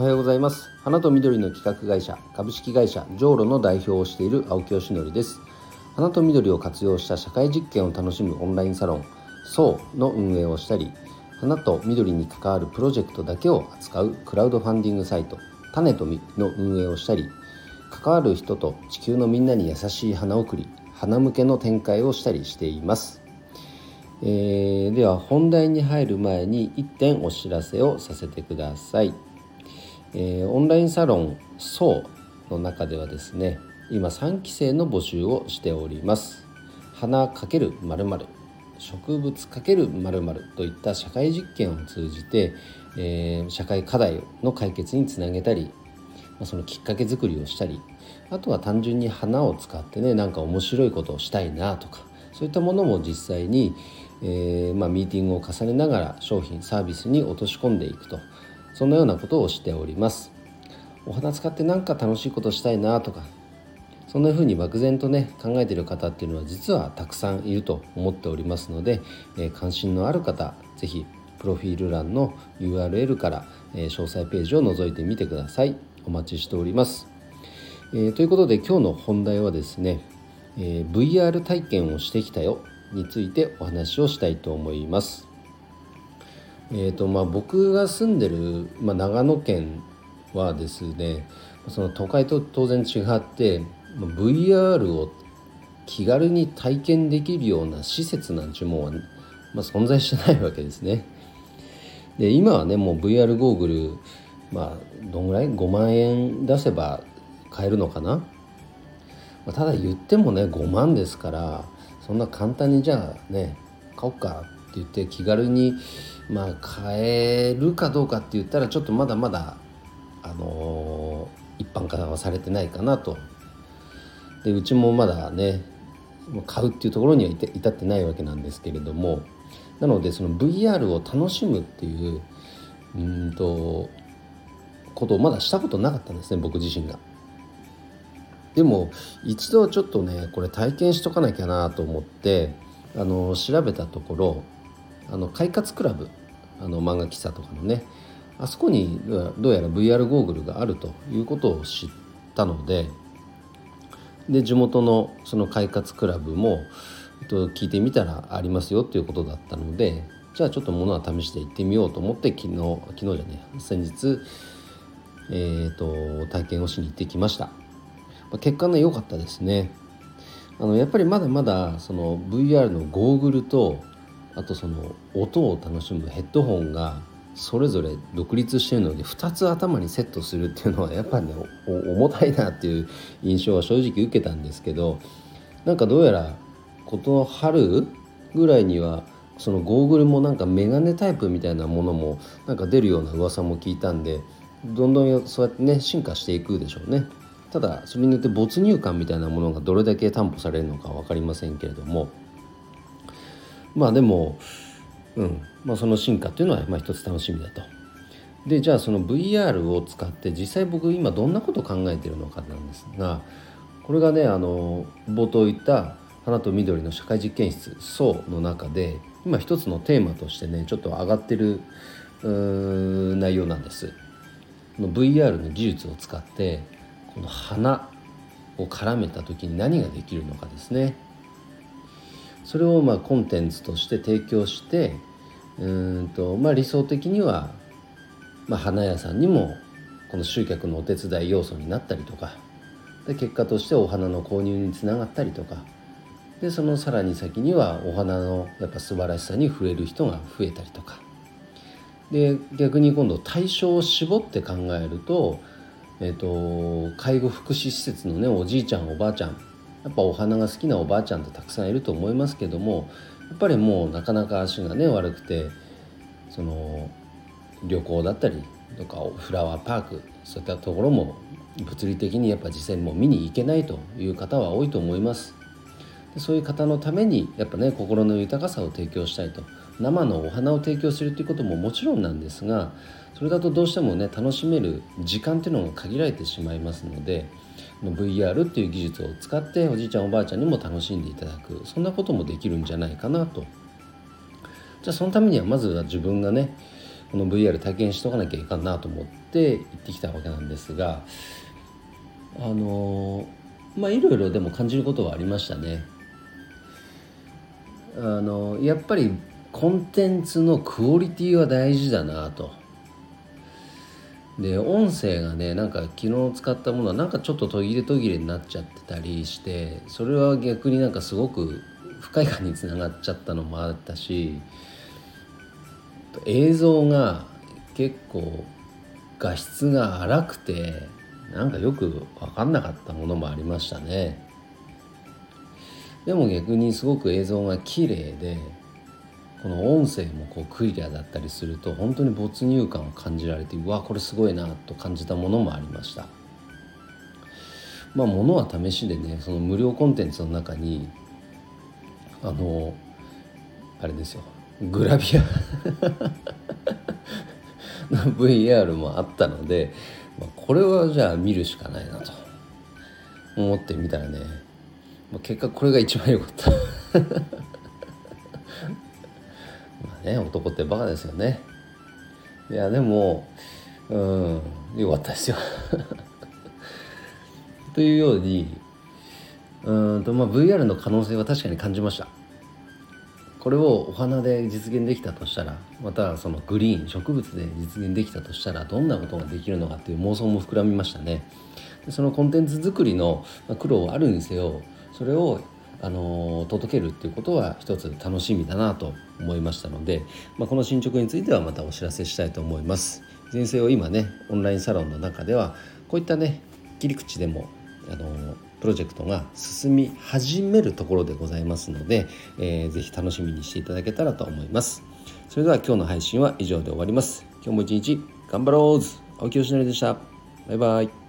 おはようございます。花と緑の企画会社株式会社ジョーロの代表をしている青木よしのりです。花と緑を活用した社会実験を楽しむオンラインサロンそうの運営をしたり花と緑に関わるプロジェクトだけを扱うクラウドファンディングサイト種と実の運営をしたり関わる人と地球のみんなに優しい花送り花向けの展開をしたりしています、えー、では本題に入る前に1点お知らせをさせてください、えー、オンラインサロン「そう」の中ではですね今3期生の募集をしております。花×〇〇植物×〇〇といった社会実験を通じて、えー、社会課題の解決につなげたりそのきっかけ作りをしたりあとは単純に花を使ってねなんか面白いことをしたいなとかそういったものも実際に、えー、まあ、ミーティングを重ねながら商品サービスに落とし込んでいくと。そんなようなことをしております。お花使って何か楽しいことしたいなとかそんな風に漠然とね考えてる方っていうのは実はたくさんいると思っておりますので、えー、関心のある方是非プロフィール欄の URL から、えー、詳細ページを覗いてみてください。お待ちしております。えー、ということで今日の本題はですね、え、VR 体験をしてきたよについてお話をしたいと思います。えーとまあ、僕が住んでる、まあ、長野県はですねその都会と当然違って VR を気軽に体験できるような施設なんちゅうもん、まあ、存在しないわけですね。で今はねもう VR ゴーグルまあどんぐらい？5万円出せば買えるのかな、まあ、ただ言ってもね5万ですからそんな簡単にじゃあね買おうか。っ言って気軽にまあ買えるかどうかって言ったらちょっとまだまだあの、一般化はされてないかなとでうちもまだね買うっていうところには至ってないわけなんですけれどもなのでその VR を楽しむっていううんとことをまだしたことなかったんですね僕自身が。でも一度ちょっとねこれ体験しとかなきゃなと思ってあの調べたところあの快活クラブあの漫画喫茶とかのねあそこにどうやら VR ゴーグルがあるということを知ったのでで地元のその快活クラブも、えっと、聞いてみたらありますよっていうことだったのでじゃあちょっと物は試して行ってみようと思って昨日昨日じゃね先日、えーと体験をしに行ってきました。まあ、結果ね良かったですねあのやっぱりまだまだその VR のゴーグルとあとその音を楽しむヘッドホンがそれぞれ独立してるので2つ頭にセットするっていうのはやっぱね重たいなっていう印象は正直受けたんですけどなんかどうやらこの春ぐらいにはそのゴーグルもなんかメガネタイプみたいなものもなんか出るような噂も聞いたんでどんどんそうやってね進化していくでしょうね。ただそれによって没入感みたいなものがどれだけ担保されるのか分かりませんけれどもまあでも、うんまあ、その進化っていうのはまあ一つ楽しみだと。でじゃあその VR を使って実際僕今どんなことを考えてるのかなんですがこれがねあの冒頭言った「花と緑の社会実験室」そうの中で今一つのテーマとしてねちょっと上がってる内容なんです。VR の技術を使ってこの花を絡めた時に何ができるのかですねそれをまあコンテンツとして提供してうんと、まあ、理想的には、まあ、花屋さんにもこの集客のお手伝い要素になったりとかで結果としてお花の購入につながったりとかでそのさらに先にはお花のやっぱ素晴らしさに触れる人が増えたりとか。で逆に今度対象を絞って考えるとえーと、介護福祉施設のねおじいちゃんおばあちゃんやっぱお花が好きなおばあちゃんってたくさんいると思いますけどもやっぱりもうなかなか足がね悪くてその旅行だったりとかフラワーパークそういったところも物理的にやっぱ実際にもう見に行けないという方は多いと思います。そういう方のためにやっぱね心の豊かさを提供したいと生のお花を提供するということももちろんなんですがそれだとどうしてもね楽しめる時間っていうのが限られてしまいますので VR っていう技術を使っておじいちゃんおばあちゃんにも楽しんでいただくそんなこともできるんじゃないかなとじゃあそのためにはまずは自分がねこの VR 体験しとかなきゃいかんなと思って行ってきたわけなんですがあのまあいろいろでも感じることはありましたね。あのやっぱりコンテンツのクオリティは大事だなと。で音声がねなんか昨日使ったものはなんかちょっと途切れ途切れになっちゃってたりしてそれは逆になんかすごく不快感につながっちゃったのもあったし映像が結構画質が荒くてなんかよく分かんなかったものもありましたね。でも逆にすごく映像が綺麗でこの音声もこうクリアだったりすると本当に没入感を感じられてうわこれすごいなと感じたものもありました。まあものは試しでねその無料コンテンツの中にあのあれですよ。グラビア。の VR もあったので、まあ、これはじゃあ見るしかないなと。思ってみたらね、まあ、結果これが一番良かった。ね男ってバカですよね。いやでもうん良かったですよ。というようにうんとまあ VR の可能性は確かに感じました。これをお花で実現できたとしたらまたそのグリーン植物で実現できたとしたらどんなことができるのかっていう妄想も膨らみましたね。そのコンテンツ作りの苦労はあるにせよそれをあの届けるっていうことは一つ楽しみだなと思いましたので、まあ、この進捗についてはまたお知らせしたいと思います。前世を今ねオンラインサロンの中ではこういったね切り口でもあのプロジェクトが進み始めるところでございますので、えー、ぜひ楽しみにしていただけたらと思います。それでは今日の配信は以上で終わります。今日も一日頑張ろう青木よしのりでした。バイバイ。